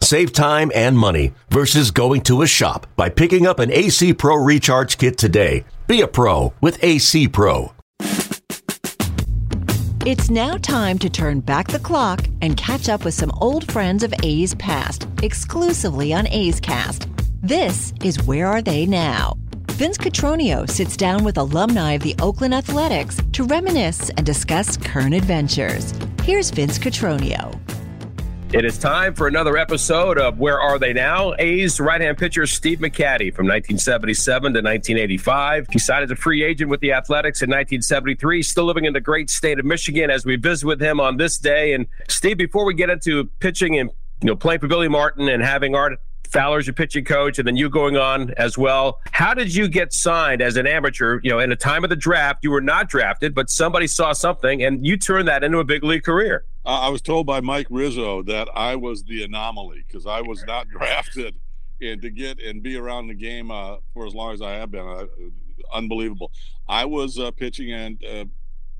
Save time and money versus going to a shop by picking up an AC Pro Recharge Kit today. Be a pro with AC Pro. It's now time to turn back the clock and catch up with some old friends of A's past, exclusively on A's Cast. This is Where Are They Now? Vince Cotroneo sits down with alumni of the Oakland Athletics to reminisce and discuss current adventures. Here's Vince Cotroneo. It is time for another episode of Where Are They Now? A's right hand pitcher Steve McCatty from 1977 to 1985. He signed as a free agent with the Athletics in 1973, still living in the great state of Michigan as we visit with him on this day. And Steve, before we get into pitching and you know playing for Billy Martin and having Art Fowler as your pitching coach, and then you going on as well. How did you get signed as an amateur? You know, in a time of the draft, you were not drafted, but somebody saw something, and you turned that into a big league career. Uh, I was told by Mike Rizzo that I was the anomaly because I was not drafted, and to get and be around the game uh, for as long as I have been, uh, unbelievable. I was uh, pitching and uh,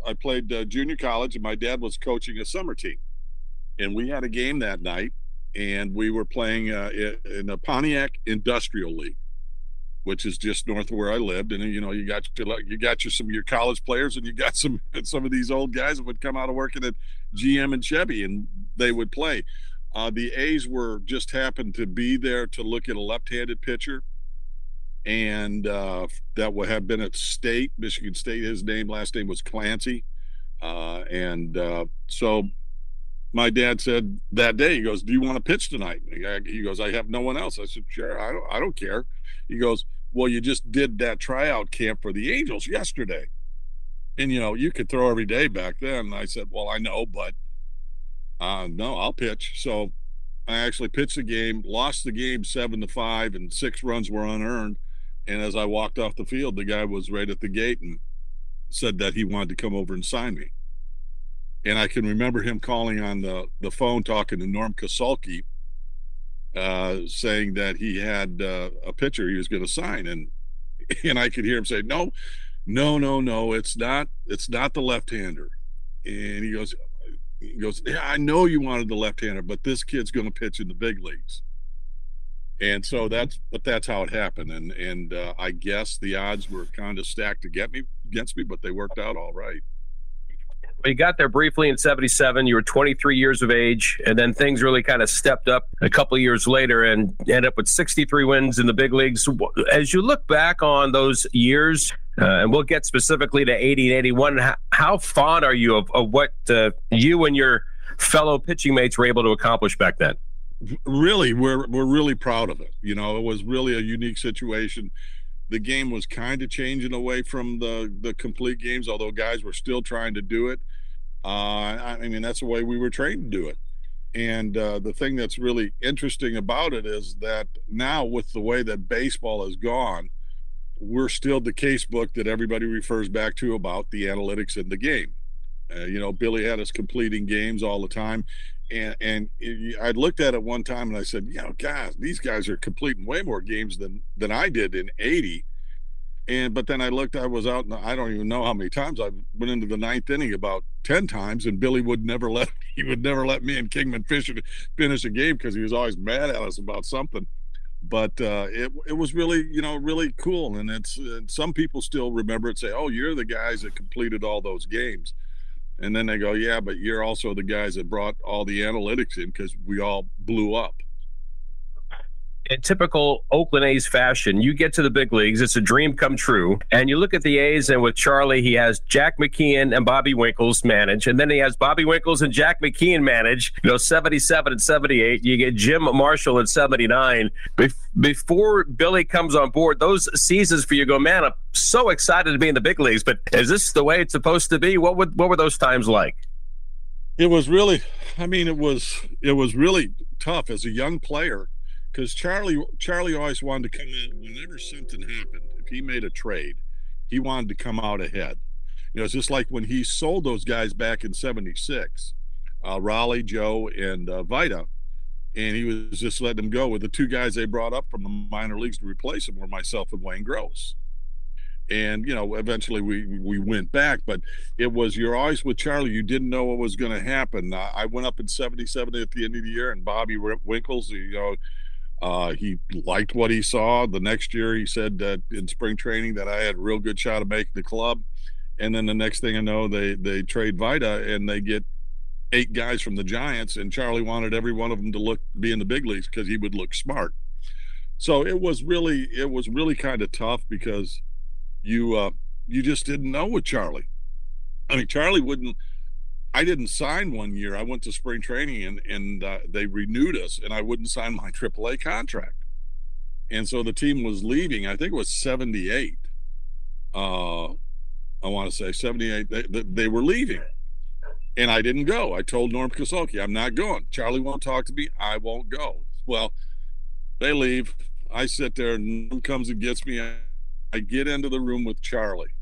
I played uh, junior college, and my dad was coaching a summer team, and we had a game that night and we were playing uh, in the Pontiac Industrial League, which is just north of where I lived. And you know, you got you got your some of your college players, and you got some some of these old guys that would come out of working at GM and Chevy, and they would play. Uh, the A's were just happened to be there to look at a left-handed pitcher, and uh, that would have been at State, Michigan State. His name, last name was Clancy, uh, and uh, so my dad said that day, he goes, "Do you want to pitch tonight?" He goes, "I have no one else." I said, "Sure, I don't, I don't care." He goes, "Well, you just did that tryout camp for the Angels yesterday, and you know you could throw every day back then." I said, "Well, I know, but uh, no, I'll pitch." So I actually pitched the game, lost the game seven to five, and six runs were unearned. And as I walked off the field, the guy was right at the gate and said that he wanted to come over and sign me and I can remember him calling on the, the phone talking to Norm Koselke, uh, saying that he had uh, a pitcher he was going to sign, and and I could hear him say, "No, no, no, no, it's not. It's not the left-hander." And he goes, he goes, "Yeah, I know you wanted the left-hander, but this kid's going to pitch in the big leagues." And so that's, but that's how it happened, and and uh, I guess the odds were kind of stacked to get me against me, but they worked out all right. You got there briefly in 77. You were 23 years of age, and then things really kind of stepped up a couple years later and end up with 63 wins in the big leagues. As you look back on those years, uh, and we'll get specifically to 80 and 81, how, how fond are you of, of what uh, you and your fellow pitching mates were able to accomplish back then? Really, we're, we're really proud of it. You know, it was really a unique situation the game was kind of changing away from the the complete games, although guys were still trying to do it. Uh, I, mean, that's the way we were trained to do it. And uh, the thing that's really interesting about it is that now, with the way that baseball has gone, we're still the casebook that everybody refers back to about the analytics in the game. Uh, you know, Billy had us completing games all the time, and and it, I looked at it one time and I said, you know, guys, these guys are completing way more games than than I did in '80. And but then I looked, I was out, I don't even know how many times I went into the ninth inning about ten times, and Billy would never let he would never let me and Kingman Fisher finish a game because he was always mad at us about something. But uh, it it was really you know really cool, and it's and some people still remember it. Say, oh, you're the guys that completed all those games and then they go, yeah, but you're also the guys that brought all the analytics in because we all blew up in typical Oakland A's fashion, you get to the big leagues. It's a dream come true. And you look at the A's, and with Charlie, he has Jack McKeon and Bobby Winkles manage. And then he has Bobby Winkles and Jack McKeon manage, you know, 77 and 78. You get Jim Marshall at 79. before Billy comes on board, those seasons for you go, man, I'm so excited to be in the big leagues. But is this the way it's supposed to be? What, would, what were those times like? It was really, I mean, it was it was really tough as a young player because Charlie Charlie always wanted to come in whenever something happened. If he made a trade, he wanted to come out ahead. You know, it's just like when he sold those guys back in '76, uh, Rollie, Joe, and uh, Vida, and he was just letting them go with the two guys they brought up from the minor leagues to replace them were myself and Wayne Gross. And you know, eventually we we went back, but it was you're always with Charlie. You didn't know what was going to happen. Uh, I went up in '77 at the end of the year, and Bobby Winkles, you know, uh, he liked what he saw. The next year, he said that in spring training that I had a real good shot of making the club. And then the next thing I know, they they trade Vida and they get eight guys from the Giants. And Charlie wanted every one of them to look be in the big leagues because he would look smart. So it was really it was really kind of tough because you uh, you just didn't know with Charlie. I mean, Charlie wouldn't I didn't sign one year. I went to spring training and and uh, they renewed us, and I wouldn't sign my AAA contract. And so the team was leaving. I think it was seventy eight. Uh, I want to say seventy eight. They, they, they were leaving, and I didn't go. I told Norm Koselke, I'm not going. Charlie won't talk to me. I won't go. Well, they leave. I sit there, and Norm comes and gets me. I get into the room with Charlie,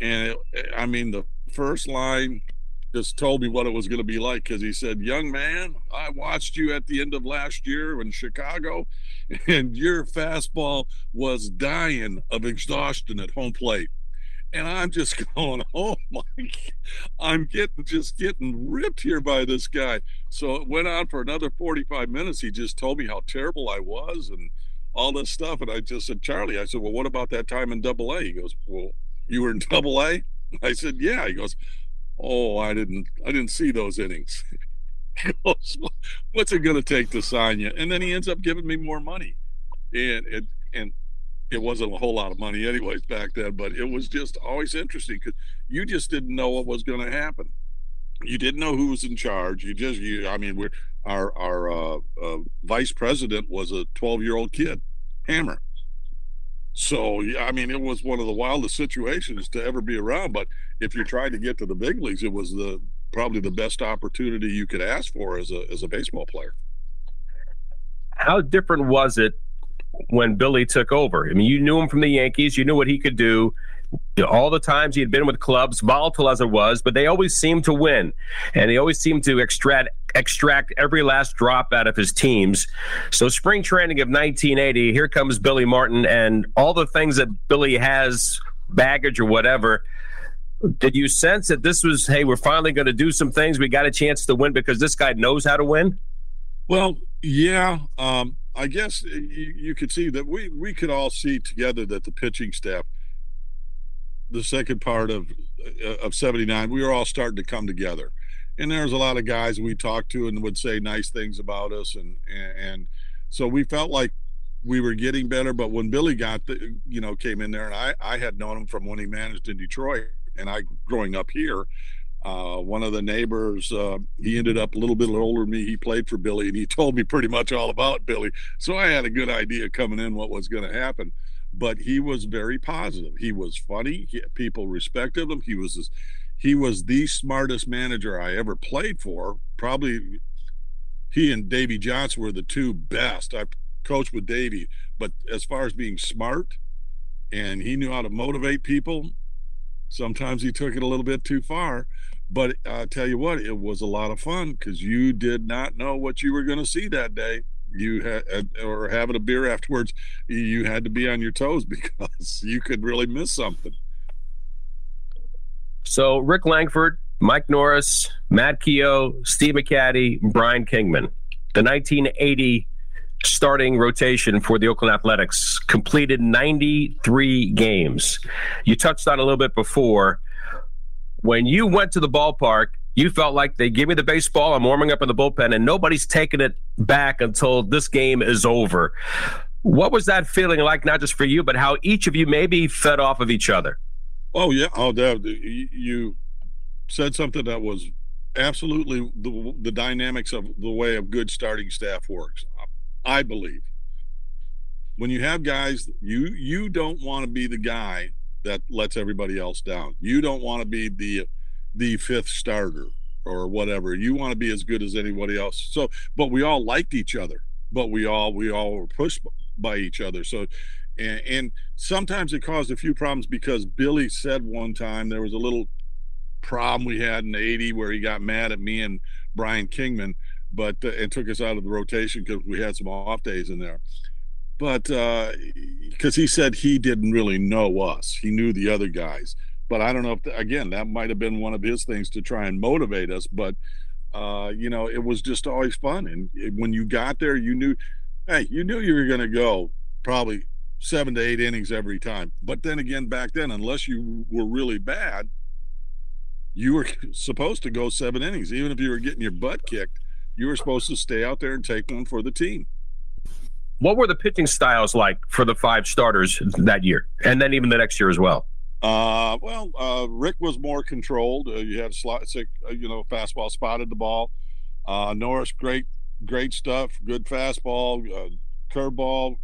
and it, I mean the first line just told me what it was going to be like because he said, Young man, I watched you at the end of last year in Chicago, and your fastball was dying of exhaustion at home plate. And I'm just going, oh my, I'm getting just getting ripped here by this guy. So it went on for another 45 minutes. He just told me how terrible I was and all this stuff. And I just said, Charlie, I said, well, what about that time in double A? He goes, well, you were in double A? I said, yeah. He goes, oh, I didn't, I didn't see those innings. goes, what's it going to take to sign you? And then he ends up giving me more money, and it and it wasn't a whole lot of money anyways back then, but it was just always interesting because you just didn't know what was going to happen. You didn't know who was in charge. You just, you, I mean, we're our our uh, uh, vice president was a 12 year old kid, Hammer. So yeah, I mean, it was one of the wildest situations to ever be around. But if you're trying to get to the big leagues, it was the probably the best opportunity you could ask for as a as a baseball player. How different was it when Billy took over? I mean, you knew him from the Yankees. You knew what he could do all the times he had been with clubs, volatile as it was, but they always seemed to win, and they always seemed to extract extract every last drop out of his teams. So, spring training of 1980, here comes Billy Martin, and all the things that Billy has, baggage or whatever. Did you sense that this was, hey, we're finally going to do some things? We got a chance to win because this guy knows how to win? Well, yeah. Um, I guess you, you could see that we, we could all see together that the pitching staff – the second part of uh, of 79 we were all starting to come together. And there was a lot of guys we talked to and would say nice things about us and and, so we felt like we were getting better but when billy got the you know came in there and i i had known him from when he managed in detroit and i growing up here uh, one of the neighbors uh, he ended up a little bit older than me. He played for billy and he told me pretty much all about billy. So i had a good idea coming in what was going to happen but he was very positive. He was funny. He, people respected him. He was he was the smartest manager I ever played for. Probably he and Davy Johnson were the two best. I coached with Davy, but as far as being smart and he knew how to motivate people, sometimes he took it a little bit too far. But I tell you what, it was a lot of fun because you did not know what you were going to see that day you had uh, or having a beer afterwards you had to be on your toes because you could really miss something. So rick langford mike norris matt keough steve mccatty brian kingman. The 1980 starting rotation for the oakland athletics completed 93 games. You touched on a little bit before. When you went to the ballpark you felt like they give me the baseball, I'm warming up in the bullpen, and nobody's taking it back until this game is over. What was that feeling like, not just for you, but how each of you maybe fed off of each other? Oh, yeah. Oh, Dad, you said something that was absolutely the, the dynamics of the way a good starting staff works. I believe when you have guys, you you don't want to be the guy that lets everybody else down. You don't want to be the the fifth starter or whatever. You want to be as good as anybody else. So, but we all liked each other, but we all we all were pushed by each other. So, And, and sometimes it caused a few problems because Billy said one time there was a little problem we had in 80 where he got mad at me and Brian Kingman, but uh, and took us out of the rotation because we had some off days in there. But because uh, he said he didn't really know us, he knew the other guys. But I don't know if again that might have been one of his things to try and motivate us. But uh, you know, it was just always fun. And when you got there, you knew, hey, you knew you were going to go probably seven to eight innings every time. But then again, back then, unless you were really bad, you were supposed to go seven innings. Even if you were getting your butt kicked, you were supposed to stay out there and take one for the team. What were the pitching styles like for the five starters that year, and then even the next year as well? Uh, well, uh, Rick was more controlled. Uh, you had slot, uh, you know, fastball spotted the ball. Uh, Norris, great, great stuff. Good fastball, uh, curveball,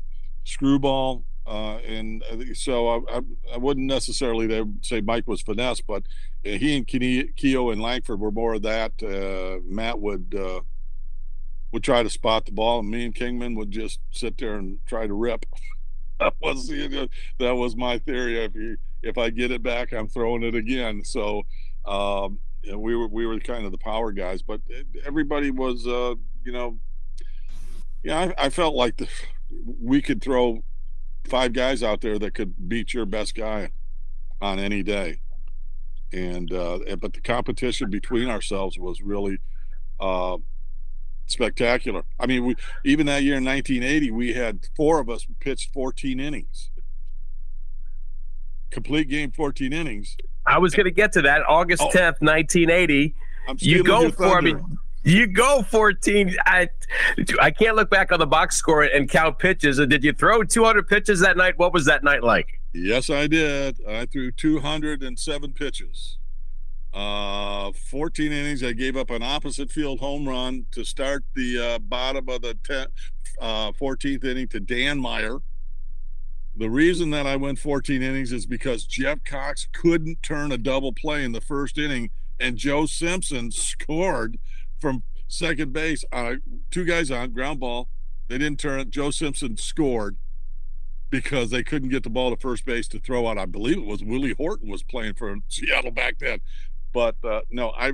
screwball. Uh, and so I, I, I, wouldn't necessarily say Mike was finesse, but he and Keough and Langford were more of that. Uh, Matt would uh, would try to spot the ball, and me and Kingman would just sit there and try to rip. that was that was my theory. If you if I get it back, I'm throwing it again. So um, we were we were kind of the power guys, but everybody was uh, you know, yeah, I, I felt like the, we could throw five guys out there that could beat your best guy on any day. And uh, but the competition between ourselves was really uh, spectacular. I mean, we even that year in 1980, we had four of us pitched 14 innings complete game, 14 innings. I was going to get to that. August oh. 10th, 1980. You go for me. You go 14. I I can't look back on the box score and count pitches. And did you throw 200 pitches that night? What was that night like? Yes, I did. I threw 207 pitches. Uh, 14 innings. I gave up an opposite field home run to start the uh, bottom of the 10, uh, 14th inning to Dan Meyer the reason that I went 14 innings is because Jeff Cox couldn't turn a double play in the first inning, and Joe Simpson scored from second base on a, two guys on ground ball. They didn't turn it. Joe Simpson scored because they couldn't get the ball to first base to throw out. I believe it was Willie Horton was playing for Seattle back then. But uh, no, I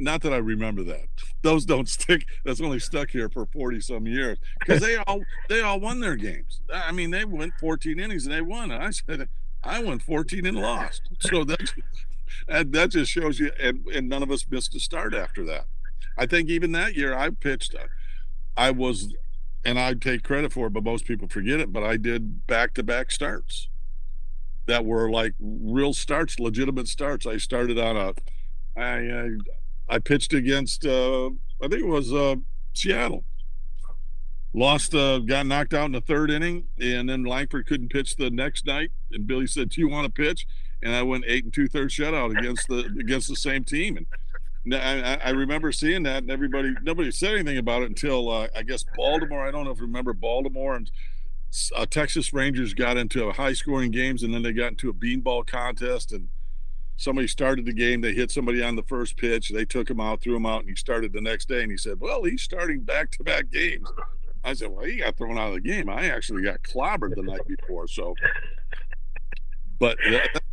not that I remember that. Those don't stick. That's only stuck here for forty some years because they all they all won their games. I mean, they went fourteen innings and they won. And I said I went fourteen and lost. So that that just shows you. And, and none of us missed a start after that. I think even that year I pitched. I was, and I take credit for it, but most people forget it. But I did back to back starts that were like real starts, legitimate starts. I started on a I, uh, I pitched against uh, I think it was uh, Seattle. Lost, uh, got knocked out in the third inning, and then Langford couldn't pitch the next night. And Billy said, "Do you want to pitch?" And I went eight and two thirds shutout against the against the same team. And I, I remember seeing that, and everybody nobody said anything about it until uh, I guess Baltimore. I don't know if you remember Baltimore and uh, Texas Rangers got into high scoring games, and then they got into a beanball contest and somebody started the game. They hit somebody on the first pitch. They took him out, threw him out, and he started the next day. And he said, "Well, he's starting back-to-back games." I said, "Well, he got thrown out of the game. I actually got clobbered the night before." So, but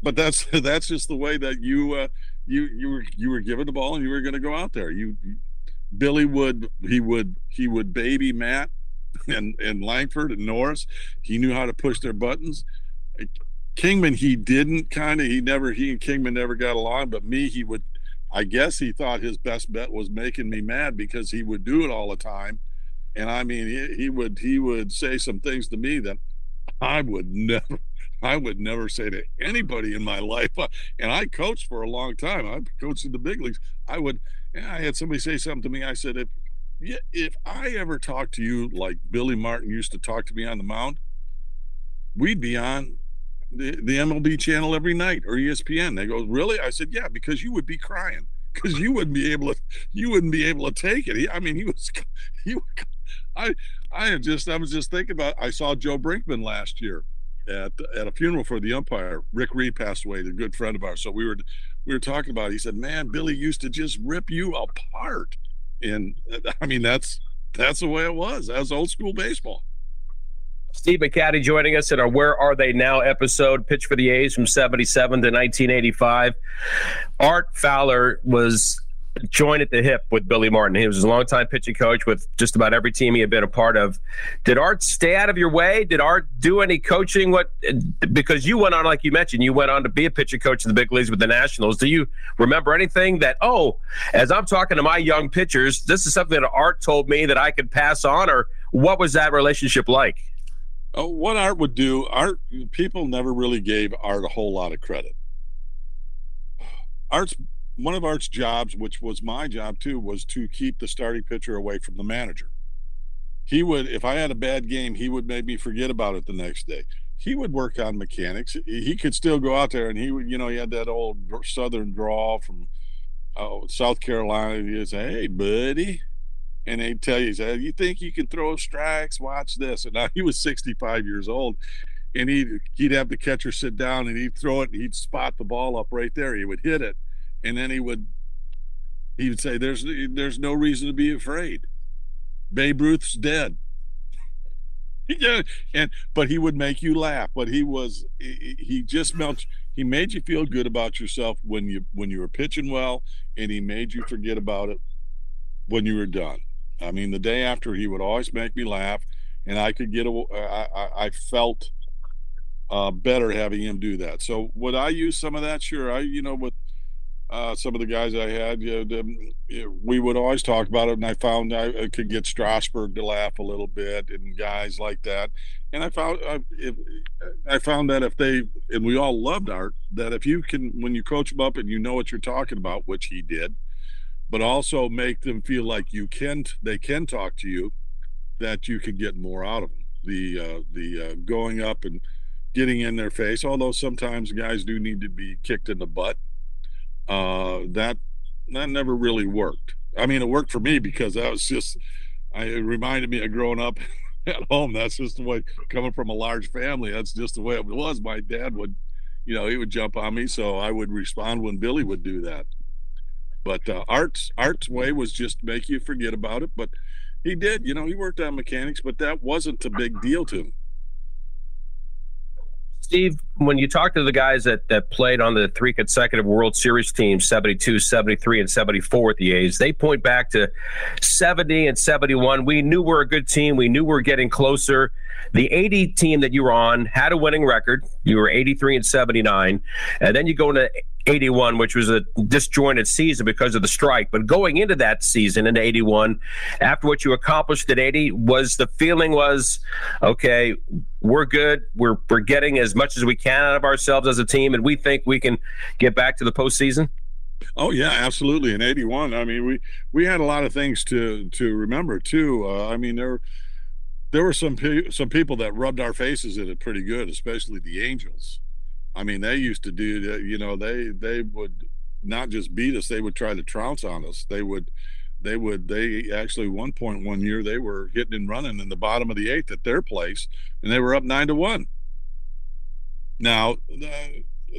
but that's that's just the way that you uh, you you were you were given the ball and you were going to go out there. You, you Billy would he would he would baby Matt and and Langford and Norris. He knew how to push their buttons. Kingman, he didn't kind of, he never, he and Kingman never got along, but me, he would, I guess he thought his best bet was making me mad because he would do it all the time. And I mean, he, he would, he would say some things to me that I would never, I would never say to anybody in my life. Uh, and I coached for a long time. I coached in the big leagues. I would, I had somebody say something to me. I said, if, if I ever talked to you like Billy Martin used to talk to me on the mound, we'd be on the, the MLB channel every night or ESPN. They go, really? I said, yeah, because you would be crying because you wouldn't be able to, you wouldn't be able to take it. He, I mean, he was, he, I, I am just, I was just thinking about, I saw Joe Brinkman last year at, at a funeral for the umpire. Rick Reed passed away, a good friend of ours. So we were, we were talking about, it. he said, man, Billy used to just rip you apart. And I mean, that's, that's the way it was. That's old school baseball. Steve McCatty joining us in our Where Are They Now episode, pitch for the A's from 77 to 1985. Art Fowler was joined at the hip with Billy Martin. He was a longtime pitching coach with just about every team he had been a part of. Did Art stay out of your way? Did Art do any coaching? What because you went on, like you mentioned, you went on to be a pitching coach in the big leagues with the Nationals. Do you remember anything that oh, as I'm talking to my young pitchers, this is something that Art told me that I could pass on, or what was that relationship like? Oh, what Art would do, Art people never really gave Art a whole lot of credit. Art's one of Art's jobs, which was my job too, was to keep the starting pitcher away from the manager. He would, if I had a bad game, he would make me forget about it the next day. He would work on mechanics. He could still go out there and he would, you know, he had that old Southern drawl from uh, South Carolina. He'd say, Hey, buddy. And they'd tell you, say, You think you can throw strikes? Watch this. And now he was 65 years old and he'd, he'd have the catcher sit down and he'd throw it and he'd spot the ball up right there. He would hit it and then he would he would say, "There's there's no reason to be afraid. Babe Ruth's dead." yeah, and but he would make you laugh. But he was he just melt. He made you feel good about yourself when you when you were pitching well, and he made you forget about it when you were done. I mean, the day after, he would always make me laugh, and I could get a. I, I, felt uh, better having him do that. So would I use some of that? Sure. I you know with uh, some of the guys I had, you know, we would always talk about it, and I found I, could get Strasburg to laugh a little bit, and guys like that. And I found I, if, I found that if they and we all loved Art, that if you can, when you coach them up and you know what you're talking about, which he did, but also make them feel like you can, they can talk to you, that you can get more out of them. The uh, the uh, going up and getting in their face, although sometimes guys do need to be kicked in the butt uh, that that never really worked. I mean, it worked for me because that was just. I, it reminded me of growing up at home. That's just the way coming from a large family. That's just the way it was. My dad would, you know, he would jump on me, so I would respond when Billy would do that. But uh, Art's Art's way was just make you forget about it. But he did, you know, he worked on mechanics, but that wasn't a big deal to him. Steve, when you talk to the guys that, that played on the three consecutive World Series teams, 72, 73, and 74 with the A's, they point back to 70 and 71. We knew we we're a good team. We knew we we're getting closer. The 80 team that you were on had a winning record. You were 83 and 79. And then you go into 81, which was a disjointed season because of the strike. But going into that season in 81, after what you accomplished at 80, was the feeling was, okay, we're good. We're, we're getting as much as we can out of ourselves as a team, and we think we can get back to the postseason? Oh yeah, absolutely. In '81, I mean, we we had a lot of things to to remember too. Uh, I mean, there there were some pe- some people that rubbed our faces in it pretty good, especially the Angels. I mean, they used to do. You know, they they would not just beat us; they would try to trounce on us. They would, they would. They actually one point one year they were hitting and running in the bottom of the eighth at their place, and they were up nine to one. Now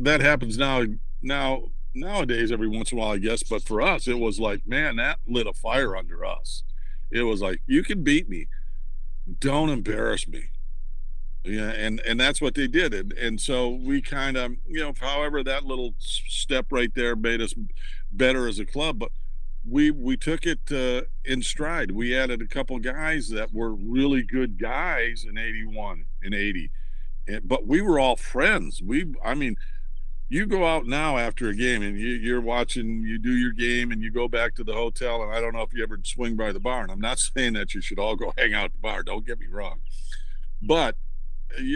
that happens now. Now nowadays, every once in a while, I guess. But for us, it was like, man, that lit a fire under us. It was like, you can beat me, don't embarrass me yeah and and that's what they did and and so we kind of you know however that little step right there made us better as a club but we we took it uh, in stride. We added a couple guys that were really good guys in 81 and 80 and, but we were all friends. We i mean you go out now after a game and you, you're watching you do your game and you go back to the hotel and i don't know if you ever swing by the bar and i'm not saying that you should all go hang out at the bar don't get me wrong but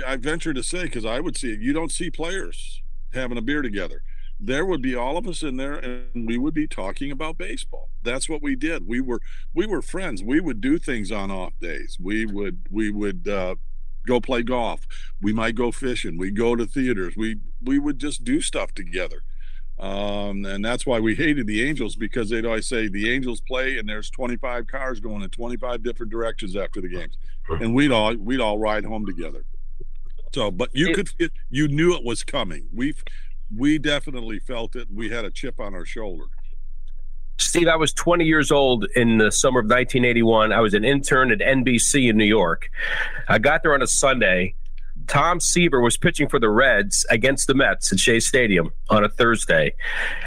I venture to say, because I would see it, you don't see players having a beer together. There would be all of us in there, and we would be talking about baseball. That's what we did. We were we were friends. We would do things on off days. We would we would uh, go play golf. We might go fishing. We go to theaters. We we would just do stuff together. Um, and that's why we hated the Angels because they'd always say the Angels play and there's 25 cars going in 25 different directions after the games, and we'd all we'd all ride home together. So, but you it, could, you knew it was coming. We, we definitely felt it. We had a chip on our shoulder. Steve, I was 20 years old in the summer of 1981. I was an intern at NBC in New York. I got there on a Sunday. Tom Seaver was pitching for the Reds against the Mets at Shea Stadium on a Thursday.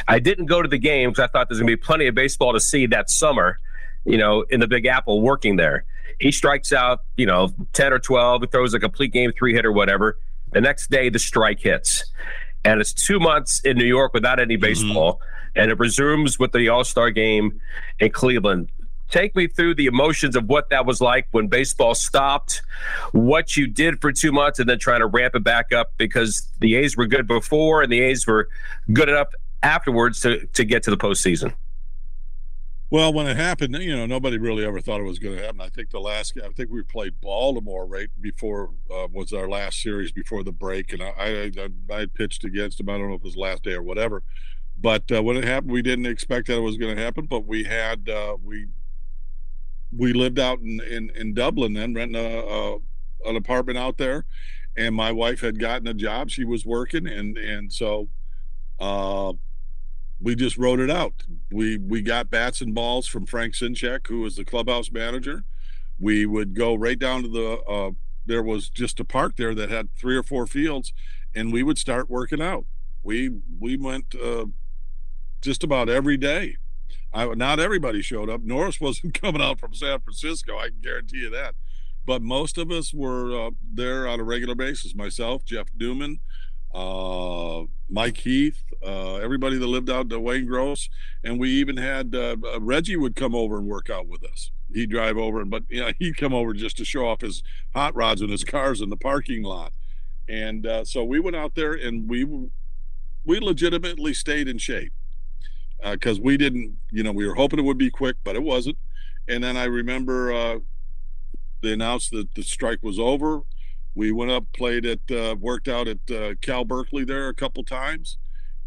I didn't go to the game because I thought there's going to be plenty of baseball to see that summer, you know, in the Big Apple working there. He strikes out, you know, 10 or 12, he throws a complete game three hit or whatever. The next day, the strike hits. And it's two months in New York without any mm-hmm. baseball. Mm-hmm and it resumes with the All Star game in Cleveland. Take me through the emotions of what that was like when baseball stopped, what you did for two months, and then trying to ramp it back up because the A's were good before and the A's were good enough afterwards to, to get to the postseason. Well, when it happened, you know, nobody really ever thought it was going to happen. I think the last, game—I think we played Baltimore right before uh, was our last series before the break, and I, I I pitched against them. I don't know if it was last day or whatever, but uh, when it happened, we didn't expect that it was going to happen. But we had uh, we we lived out in, in, in Dublin then, renting a, a, an apartment out there, and my wife had gotten a job. She was working, and and so uh, we just wrote it out. We we got bats and balls from Frank Ciensczyk, who was the clubhouse manager. We would go right down to the. Uh, there was just a park there that had three or four fields, and we would start working out. We we went uh, just about every day. I, not everybody showed up. Norris wasn't coming out from San Francisco. I can guarantee you that. But most of us were uh, there on a regular basis. Myself, Jeff Newman, uh, Mike Heath, uh, everybody that lived out to Wayne Gross, and we even had uh, uh, Reggie would come over and work out with us. He'd drive over, but yeah, he'd come over just to show off his hot rods and his cars in the parking lot. And uh, so we went out there and we we legitimately stayed in shape because we didn't, you know, we were hoping it would be quick, but it wasn't. And then I remember they announced that the strike was over. We went up, played at, uh, worked out at uh, Cal Berkeley there a couple times,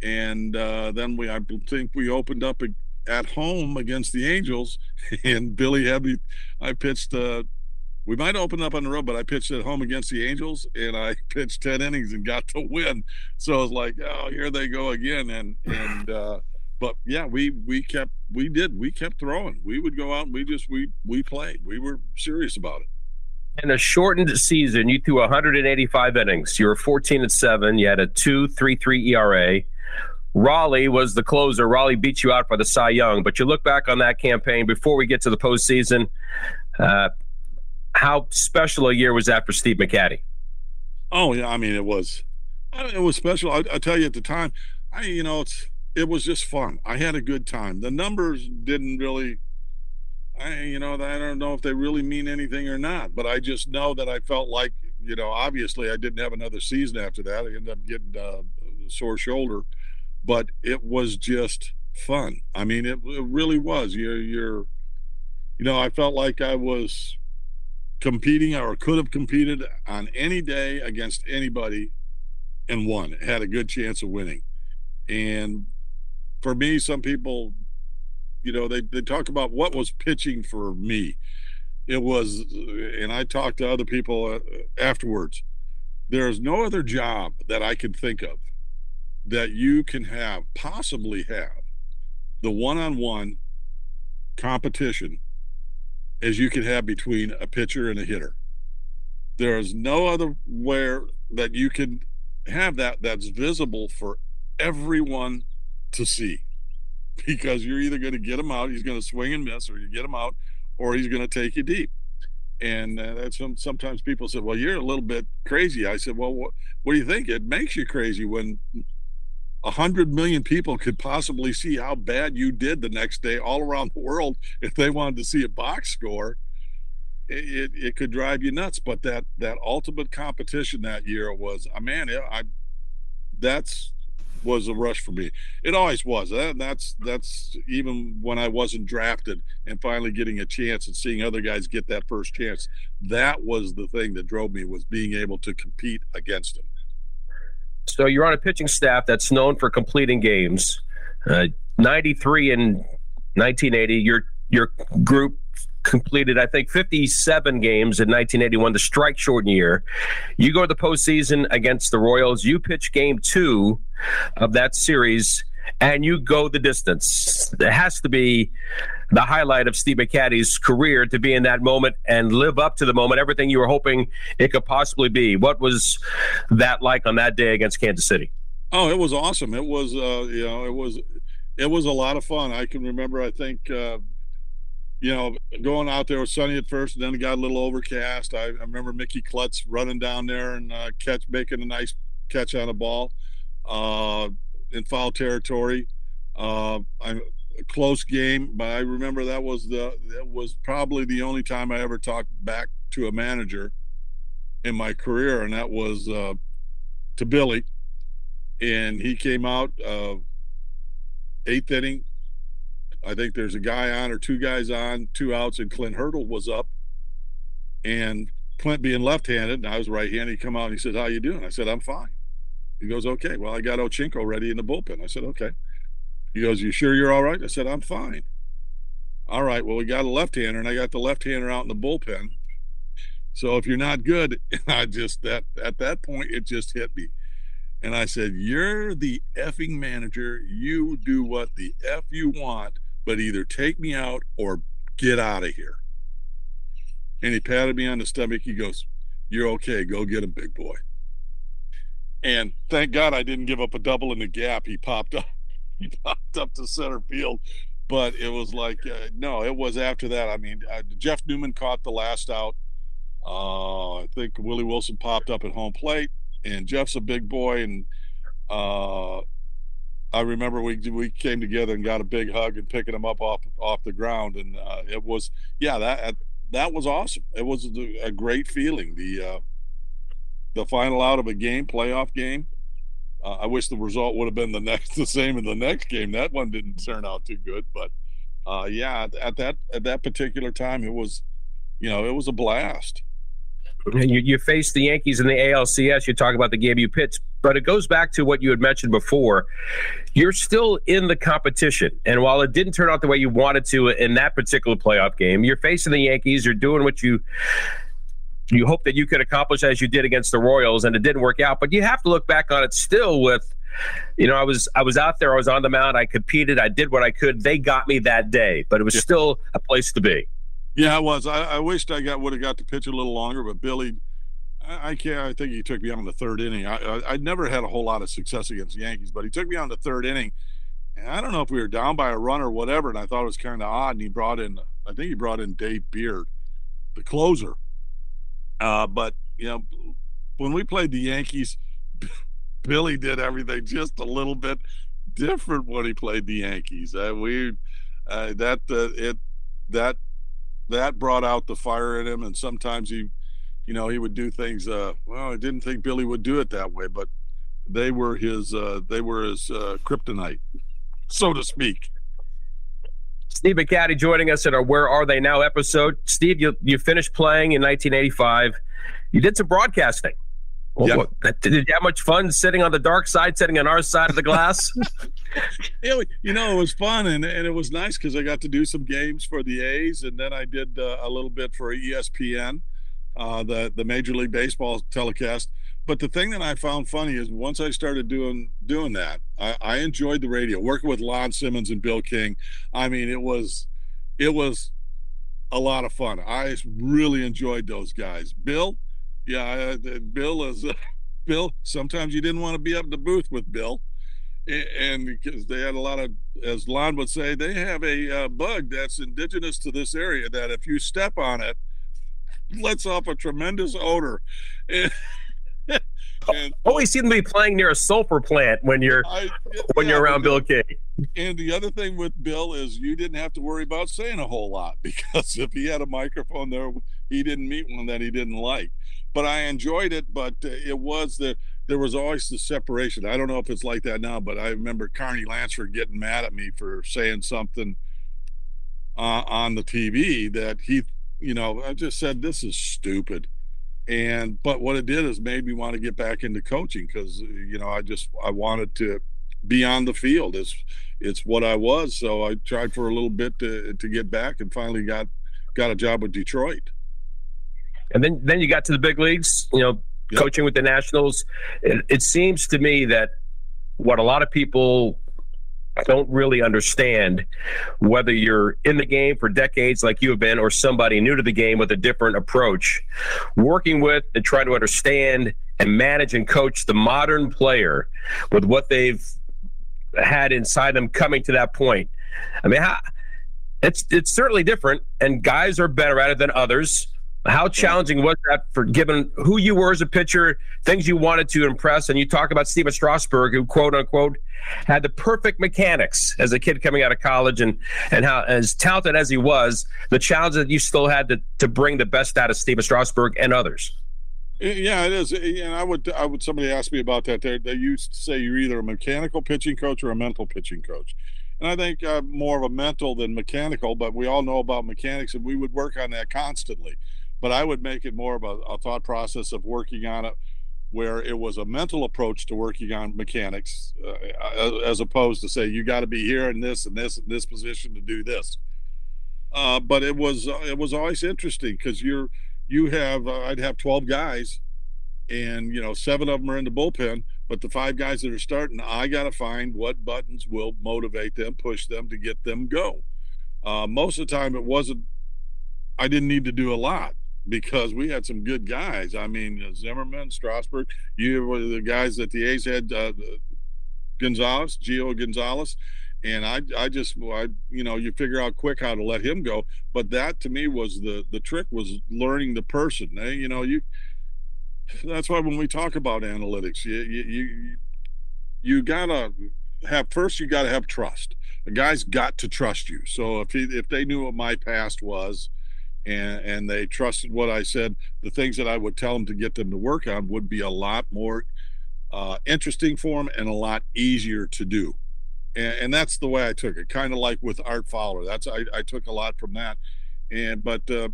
and uh, then we, I think we opened up at home against the Angels, and Billy me. I pitched. Uh, we might open up on the road, but I pitched at home against the Angels, and I pitched ten innings and got to win. So I was like, "Oh, here they go again!" And and but yeah, we we kept we did we kept throwing. We would go out and we just we we played. We were serious about it. In a shortened season, you threw 185 innings. You were 14 and seven. You had a 2.33 ERA. Rollie was the closer. Rollie beat you out by the Cy Young. But you look back on that campaign before we get to the postseason. Uh, how special a year was that for Steve McCatty? Oh yeah, I mean it was. It was special. I, I tell you at the time, I you know it's it was just fun. I had a good time. The numbers didn't really, I you know, I don't know if they really mean anything or not, but I just know that I felt like, you know, obviously I didn't have another season after that. I ended up getting uh, a sore shoulder, but it was just fun. I mean, it, it really was. You're, you're, you know, I felt like I was competing or could have competed on any day against anybody and won. Had a good chance of winning. And for me, some people, you know, they, they talk about what was pitching for me. It was, and I talked to other people uh, afterwards. There is no other job that I can think of that you can have, possibly have, the one on one competition as you can have between a pitcher and a hitter. There is no other where that you can have that that's visible for everyone to see because you're either going to get him out, he's going to swing and miss, or you get him out, or he's going to take you deep. And uh, that's some, sometimes people said, "Well, you're a little bit crazy." I said, "Well, what, what do you think? It makes you crazy when a hundred million people could possibly see how bad you did the next day all around the world if they wanted to see a box score." It, it, it could drive you nuts, but that that ultimate competition that year was, a uh, man, I that's was a rush for me. It always was. That, that's that's even when I wasn't drafted and finally getting a chance and seeing other guys get that first chance. That was the thing that drove me was being able to compete against them. So you're on a pitching staff that's known for completing games. Uh, 93 and 1980, your your group completed, I think, 57 games in 1981, the strike shortened year. You go to the postseason against the Royals. You pitch game two of that series, and you go the distance it has to be the highlight of Steve McCatty's career to be in that moment and live up to the moment, everything you were hoping it could possibly be. What was that like on that day against Kansas City? Oh, it was awesome. It was, uh, you know, it was, it was a lot of fun. I can remember. I think, uh, you know, going out there was sunny at first, and then it got a little overcast. I, I remember Mickey Klutts running down there and uh, catch, making a nice catch on a ball uh, in foul territory. Uh, I, a close game, but I remember that was the that was probably the only time I ever talked back to a manager in my career, and that was uh, to Billy. And he came out uh, eighth inning. I think there's a guy on or two guys on, two outs, and Clint Hurdle was up. And Clint being left-handed, and I was right-handed, he come out and he said, "How you doing?" I said, "I'm fine." He goes, "Okay, well, I got Owchinko ready in the bullpen." I said, "Okay." He goes, You sure you're all right? I said, I'm fine. All right. Well, we got a left hander, and I got the left hander out in the bullpen. So if you're not good, I just that at that point it just hit me. And I said, You're the effing manager. You do what the F you want, but either take me out or get out of here. And he patted me on the stomach. He goes, You're okay. Go get him, big boy. And thank God I didn't give up a double in the gap. He popped up he popped up to center field. But it was like, uh, no, it was after that. I mean, uh, Jeff Newman caught the last out. Uh, I think Willie Wilson popped up at home plate, and Jeff's a big boy. And uh, I remember we we came together and got a big hug and picking him up off off the ground, and uh, it was yeah that that was awesome. It was a great feeling. The uh, the final out of a game, playoff game, uh, I wish the result would have been the next the same in the next game. That one didn't turn out too good, but uh, yeah, at that at that particular time, it was, you know, it was a blast. You, you faced the Yankees in the ALCS. You talk about the game you pitched, but it goes back to what you had mentioned before. You're still in the competition, and while it didn't turn out the way you wanted to in that particular playoff game, you're facing the Yankees. You're doing what you you hope that you could accomplish as you did against the Royals, and it didn't work out. But you have to look back on it still with, you know, I was I was out there, I was on the mound, I competed, I did what I could. They got me that day, but it was still a place to be. Yeah, it was. I, I wished I got would have got to pitch a little longer, but Billy, I, I can't. I think he took me on the third inning. I, I I never had a whole lot of success against the Yankees, but he took me on the third inning. And I don't know if we were down by a run or whatever, and I thought it was kind of odd. And he brought in, I think he brought in Dave Beard, the closer uh, but you know, when we played the Yankees, Billy did everything just a little bit different when he played the Yankees. Uh, we uh, that uh, it that that brought out the fire in him, and sometimes he, you know, he would do things. Uh, well, I didn't think Billy would do it that way, but they were his uh, they were his uh, kryptonite, so to speak. Steve McCatty joining us in our Where Are They Now episode. Steve, you, you finished playing in 1985. You did some broadcasting. Well, yep. did you have much fun sitting on the dark side, sitting on our side of the glass? you know, it was fun and, and it was nice because I got to do some games for the A's and then I did uh, a little bit for ESPN, uh, the, the Major League Baseball telecast but the thing that I found funny is once I started doing doing that, I, I enjoyed the radio. Working with Lon Simmons and Bill King, I mean, it was it was a lot of fun. I really enjoyed those guys. Bill, yeah, Bill is uh, Bill. Sometimes you didn't want to be up in the booth with Bill, and because they had a lot of, as Lon would say, they have a uh, bug that's indigenous to this area that if you step on it, lets off a tremendous odor. and, always seem to be playing near a sulfur plant when you're I, when yeah, you're around Bill King. And the other thing with Bill is you didn't have to worry about saying a whole lot because if he had a microphone there, he didn't meet one that he didn't like. But I enjoyed it. But uh, it was the there was always the separation. I don't know if it's like that now, but I remember Carney Lansford getting mad at me for saying something uh, on the TV that he, you know, I just said this is stupid and but what it did is made me want to get back into coaching because you know i just i wanted to be on the field it's it's what i was so i tried for a little bit to to get back and finally got got a job with detroit and then then you got to the big leagues you know yep. coaching with the nationals it, it seems to me that what a lot of people don't really understand whether you're in the game for decades like you have been or somebody new to the game with a different approach. Working with and trying to understand and manage and coach the modern player with what they've had inside them coming to that point. I mean, how, it's it's certainly different, and guys are better at it than others. How challenging was that for given who you were as a pitcher, things you wanted to impress? And you talk about Stephen Strasburg, who quote unquote had the perfect mechanics as a kid coming out of college, and and how as talented as he was, the challenge that you still had to to bring the best out of Stephen Strasburg and others. Yeah, it is. And I would, I would. Somebody asked me about that. They, they used to say you're either a mechanical pitching coach or a mental pitching coach. And I think uh, more of a mental than mechanical. But we all know about mechanics, and we would work on that constantly. But I would make it more of a, a thought process of working on it, where it was a mental approach to working on mechanics, uh, as opposed to say you got to be here in this and this and this position to do this. Uh, but it was uh, it was always interesting because you're you have uh, I'd have 12 guys and you know seven of them are in the bullpen but the five guys that are starting I got to find what buttons will motivate them push them to get them go uh, most of the time it wasn't I didn't need to do a lot because we had some good guys I mean uh, Zimmerman Strasburg you were the guys that the A's had uh, Gonzalez Gio Gonzalez and I I just I you know you figure out quick how to let him go. But that to me was the the trick was learning the person. Eh? You know you that's why when we talk about analytics, you you you, you gotta have first you got to have trust. A guy's got to trust you. So if he if they knew what my past was. And, and they trusted what I said. The things that I would tell them to get them to work on would be a lot more uh, interesting for them and a lot easier to do and, and that's the way I took it. Kind of like with Art Fowler. That's I, I took a lot from that. And but uh,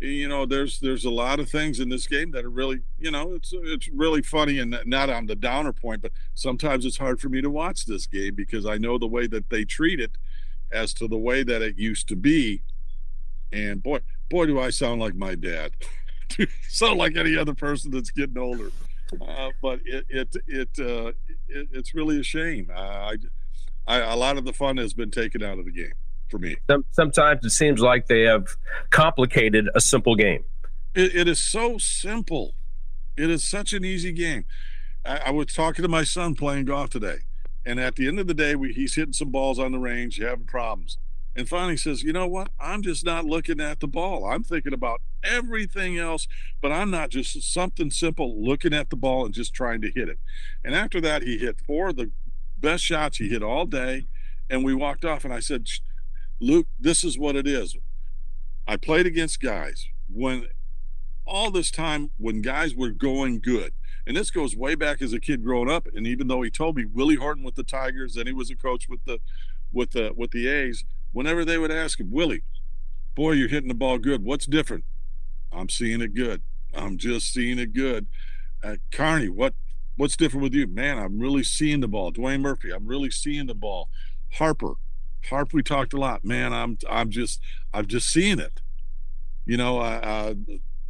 you know, there's there's a lot of things in this game that are really, you know, it's it's really funny and not on the downer point, but sometimes it's hard for me to watch this game because I know the way that they treat it as to the way that it used to be. And boy, boy, do I sound like my dad. sound like any other person that's getting older. Uh, but it it it, uh, it, it's really a shame. I I, a lot of the fun has been taken out of the game for me. Sometimes it seems like they have complicated a simple game. it, it is so simple. It is such an easy game. I, I, was talking to my son playing golf today, and at the end of the day, we, he's hitting some balls on the range, having problems. And finally says, You know what? I'm just not looking at the ball. I'm thinking about everything else, but I'm not just something simple looking at the ball and just trying to hit it. And after that, he hit four of the best shots he hit all day. And we walked off, and I said, Luke, this is what it is. I played against guys when all this time when guys were going good. And this goes way back as a kid growing up. And even though he told me Willie Horton with the Tigers, then he was a coach with the with the with the A's. Whenever they would ask him, Willie, boy, you're hitting the ball good. What's different? I'm seeing it good. I'm just seeing it good. Uh, Carney, what What's different with you? Man, I'm really seeing the ball. Dwayne Murphy, I'm really seeing the ball. Harper, Harper, we talked a lot. Man, I'm I'm just I'm just seeing it. You know, uh, uh,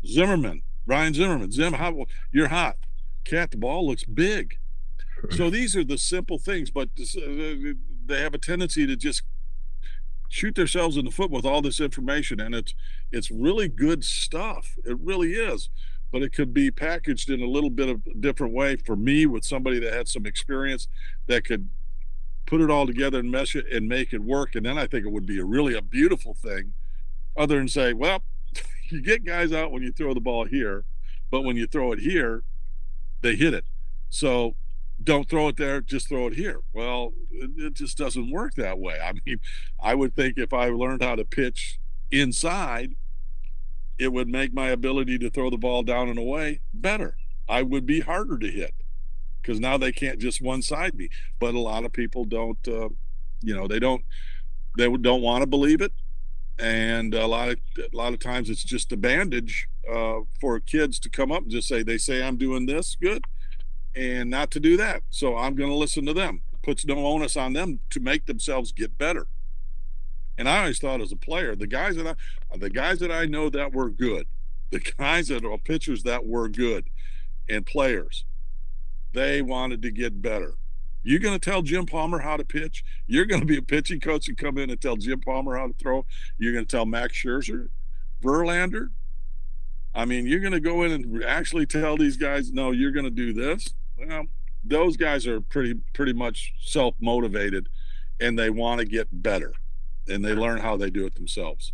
Zimmerman, Ryan Zimmerman, Zim, how you're hot. Cat, the ball looks big. So these are the simple things, but uh, they have a tendency to just shoot themselves in the foot with all this information, and it's it's really good stuff. It really is but it could be packaged in a little bit of different way for me with somebody that had some experience that could put it all together and mesh it and make it work. And then I think it would be a really a beautiful thing, other than say, well, you get guys out when you throw the ball here, but when you throw it here, they hit it. So don't throw it there, just throw it here. Well, it, it just doesn't work that way. I mean, I would think if I learned how to pitch inside, it would make my ability to throw the ball down and away better. I would be harder to hit because now they can't just one side me. But a lot of people don't, uh, you know, they don't, they don't want to believe it, and a lot of a lot of times it's just a bandage uh, for kids to come up and just say they say I'm doing this good, and not to do that. So I'm going to listen to them. Puts no onus on them to make themselves get better. And I always thought as a player, the guys that I the guys that I know that were good, the guys that are pitchers that were good and players, they wanted to get better. You're going to tell Jim Palmer how to pitch. You're going to be a pitching coach and come in and tell Jim Palmer how to throw. You're going to tell Max Scherzer, Verlander. I mean, you're going to go in and actually tell these guys, no, you're going to do this. Well, those guys are pretty pretty much self motivated, and they want to get better, and they learn how they do it themselves.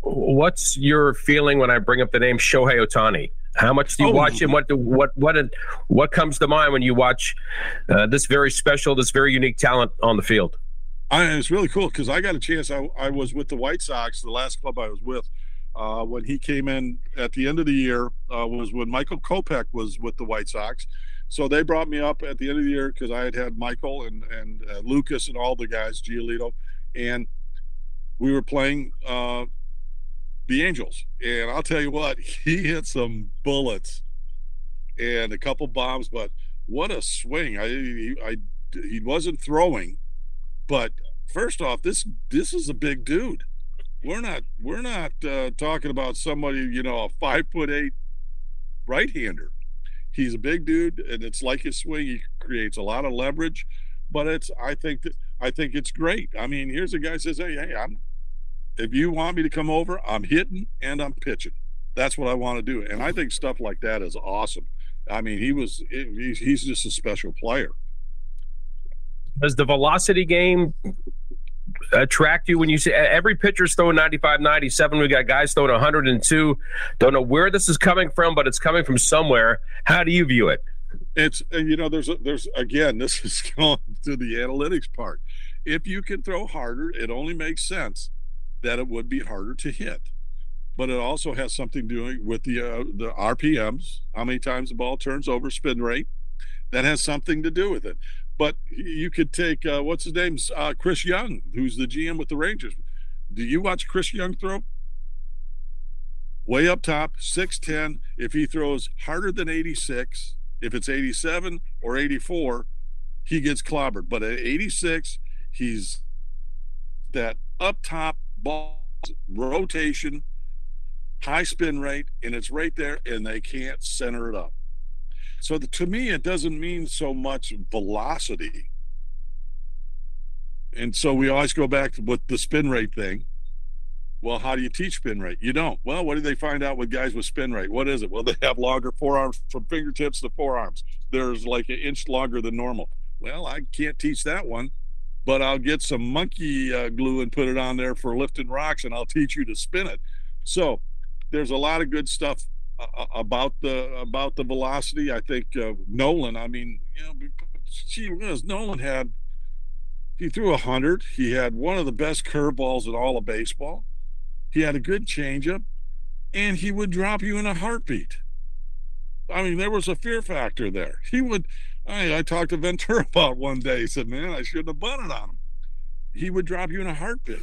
What's your feeling when I bring up the name Shohei Ohtani? How much do you oh. watch him? What do, what what what comes to mind when you watch uh, this very special, this very unique talent on the field? I, it's really cool because I got a chance. I, I was with the White Sox, the last club I was with, uh, when he came in at the end of the year. Uh, was when Michael Kopech was with the White Sox. So they brought me up at the end of the year because I had had Michael and and uh, Lucas and all the guys, Giolito, and we were playing uh, the Angels. And I'll tell you what, he hit some bullets and a couple bombs, but what a swing! I, he, I, he wasn't throwing, but first off, this this is a big dude. We're not we're not uh, talking about somebody you know a five foot eight right hander. He's a big dude, and it's like his swing. He creates a lot of leverage, but it's I think that I think it's great. I mean, here's a guy says, "Hey, hey, I'm if you want me to come over, I'm hitting and I'm pitching. That's what I want to do. And I think stuff like that is awesome. I mean, he was, he's just a special player. Does the velocity game attract you when you see every pitcher's throwing 95, 97? We got guys throwing 102. Don't know where this is coming from, but it's coming from somewhere. How do you view it? It's, you know, there's, there's, again, this is going to the analytics part. If you can throw harder, it only makes sense that it would be harder to hit. But it also has something doing with the uh, the RPMs, how many times the ball turns over, spin rate. That has something to do with it. But you could take uh, what's his name, uh, Chris Young, who's the GM with the Rangers. Do you watch Chris Young throw? Way up top, 6'10. If he throws harder than 86, if it's 87 or 84, he gets clobbered. But at 86, he's that up top balls, rotation, high spin rate, and it's right there, and they can't center it up. So the, to me, it doesn't mean so much velocity. And so we always go back with the spin rate thing. Well, how do you teach spin rate? You don't. Well, what do they find out with guys with spin rate? What is it? Well, they have longer forearms from fingertips to forearms. There's like an inch longer than normal. Well, I can't teach that one but I'll get some monkey uh, glue and put it on there for lifting rocks, and I'll teach you to spin it. So there's a lot of good stuff about the about the velocity. I think uh, Nolan. I mean, you know, gee was Nolan had he threw a hundred. He had one of the best curveballs in all of baseball. He had a good changeup, and he would drop you in a heartbeat. I mean, there was a fear factor there. He would I, I talked to Ventura about one day. He said, "Man, I shouldn't have bunted on him. He would drop you in a heartbeat."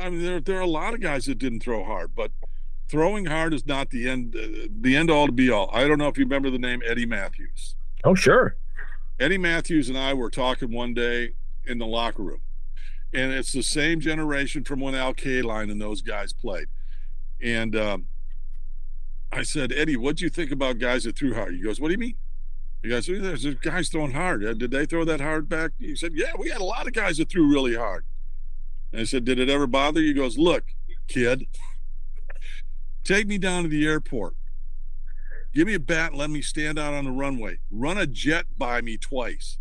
I mean, there there are a lot of guys that didn't throw hard, but throwing hard is not the end uh, the end all to be all. I don't know if you remember the name Eddie Mathews. Oh, sure. Eddie Mathews and I were talking one day in the locker room, and it's the same generation from when Al Kaline and those guys played. And um, I said, Eddie, what do you think about guys that threw hard? He goes, What do you mean? You guys, there's guys throwing hard. Did they throw that hard back? He said, Yeah, we had a lot of guys that threw really hard. And I said, Did it ever bother you? He goes, Look, kid, take me down to the airport. Give me a bat let me stand out on the runway. Run a jet by me twice.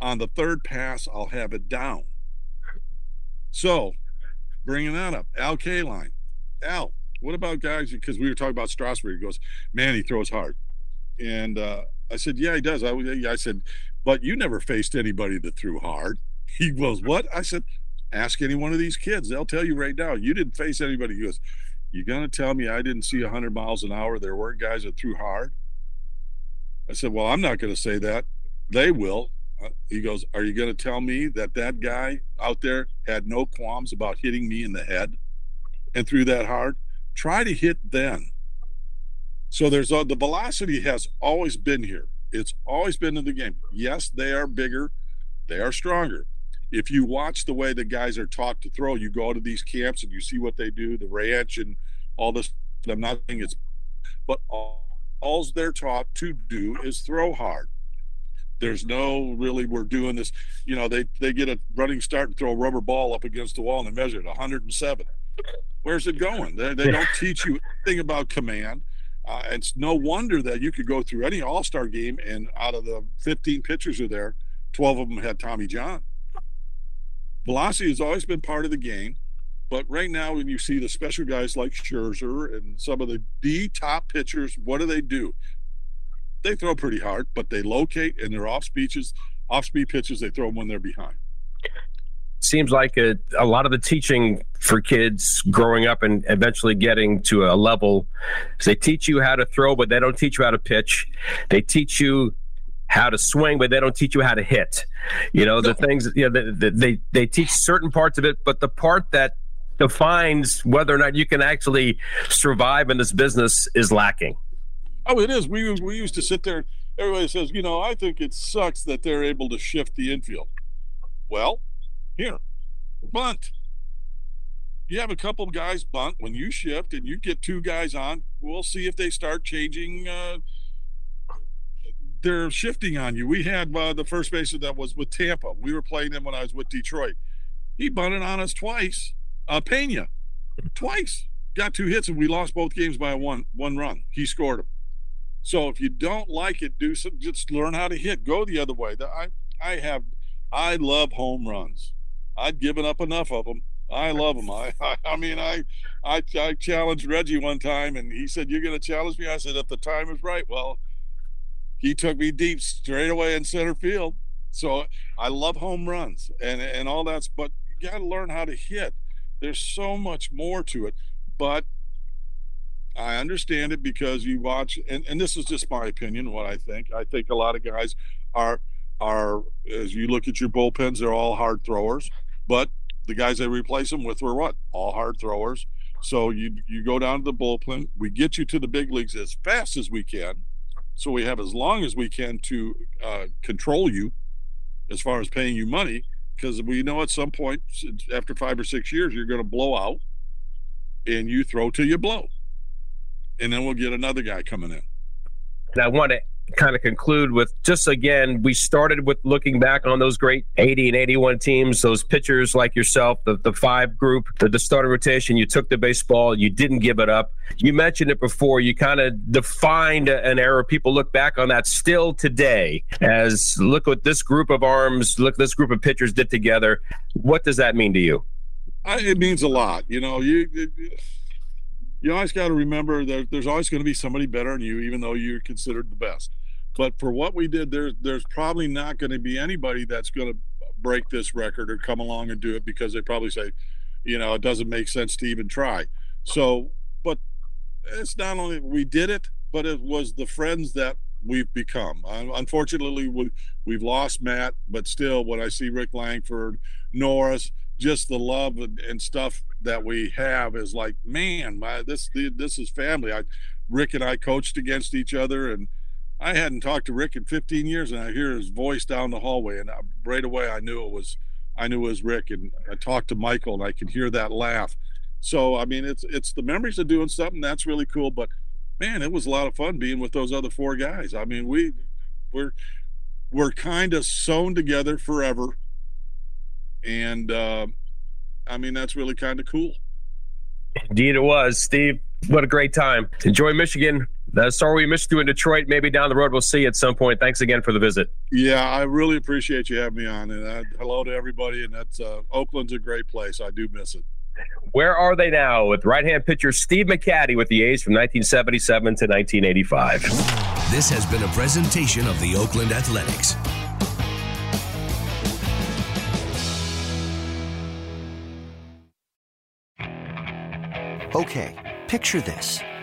On the third pass, I'll have it down. So, bringing that up, Al Kaline. Al, what about guys? Because we were talking about Strasburg. He goes, Man, he throws hard. And uh, I said, yeah, he does. I, I said, but you never faced anybody that threw hard. He goes, what? I said, ask any one of these kids. They'll tell you right now. You didn't face anybody. He goes, you going to tell me I didn't see 100 miles an hour? There weren't guys that threw hard? I said, well, I'm not going to say that. They will. Uh, he goes, are you going to tell me that that guy out there had no qualms about hitting me in the head and threw that hard? Try to hit then. So there's a, the velocity has always been here. It's always been in the game. Yes, they are bigger, they are stronger. If you watch the way the guys are taught to throw, you go to these camps and you see what they do, the ranch and all this. I'm not saying it's, but all, all they're taught to do is throw hard. There's no really we're doing this. You know, they they get a running start and throw a rubber ball up against the wall and they measure it 107. Where's it going? They, they don't teach you anything about command. Uh, it's no wonder that you could go through any All Star game and out of the 15 pitchers are there, 12 of them had Tommy John. Velocity has always been part of the game, but right now when you see the special guys like Scherzer and some of the D top pitchers, what do they do? They throw pretty hard, but they locate and they're off speeches, off speed pitches. They throw them when they're behind seems like a, a lot of the teaching for kids growing up and eventually getting to a level they teach you how to throw but they don't teach you how to pitch they teach you how to swing but they don't teach you how to hit you know the things you know they, they they teach certain parts of it but the part that defines whether or not you can actually survive in this business is lacking oh it is we we used to sit there everybody says you know i think it sucks that they're able to shift the infield well here, bunt. You have a couple of guys bunt when you shift and you get two guys on. We'll see if they start changing. Uh, they're shifting on you. We had uh, the first baseman that was with Tampa. We were playing him when I was with Detroit. He bunted on us twice. Uh, Pena, twice. Got two hits and we lost both games by one one run. He scored them. So if you don't like it, do some. Just learn how to hit. Go the other way. I I have. I love home runs. I'd given up enough of them. I love them. I, I, I mean, I, I, I challenged Reggie one time, and he said, "You're going to challenge me." I said, "If the time is right." Well, he took me deep straight away in center field. So I love home runs and and all that's, but you got to learn how to hit. There's so much more to it, but I understand it because you watch, and, and this is just my opinion, what I think. I think a lot of guys are are as you look at your bullpens, they're all hard throwers. But the guys they replace them with were what? All hard throwers. So you you go down to the bullpen. We get you to the big leagues as fast as we can. So we have as long as we can to uh, control you as far as paying you money because we know at some point after five or six years you're going to blow out and you throw till you blow. And then we'll get another guy coming in. And i want to kind of conclude with just again, we started with looking back on those great 80 and 81 teams, those pitchers like yourself, the, the five group, the, the starting rotation. You took the baseball, you didn't give it up. You mentioned it before. You kind of defined an era. People look back on that still today as look what this group of arms, look this group of pitchers did together. What does that mean to you? I, it means a lot. You know, you. It, you always got to remember that there's always going to be somebody better than you, even though you're considered the best. But for what we did, there's there's probably not going to be anybody that's going to break this record or come along and do it because they probably say, you know, it doesn't make sense to even try. So, but it's not only we did it, but it was the friends that we've become. Unfortunately, we, we've lost Matt, but still, when I see Rick Langford, Norris, just the love and, stuff that we have is like, man, my this this is family. I, Rick and I coached against each other, and I hadn't talked to Rick in 15 years, and I hear his voice down the hallway, and right away I knew it was, I knew it was Rick. And I talked to Michael, and I could hear that laugh. So I mean, it's it's the memories of doing something that's really cool. But man, it was a lot of fun being with those other four guys. I mean, we we're we're kind of sewn together forever, and uh, I mean that's really kind of cool. Indeed, it was, Steve. What a great time. Enjoy Michigan. Uh, sorry we missed you in Detroit. Maybe down the road we'll see you at some point. Thanks again for the visit. Yeah, I really appreciate you having me on. And uh, hello to everybody. And that's uh, Oakland's a great place. I do miss it. Where are they now? With right hand pitcher Steve McCatty with the A's from 1977 to 1985. This has been a presentation of the Oakland Athletics. Okay, picture this.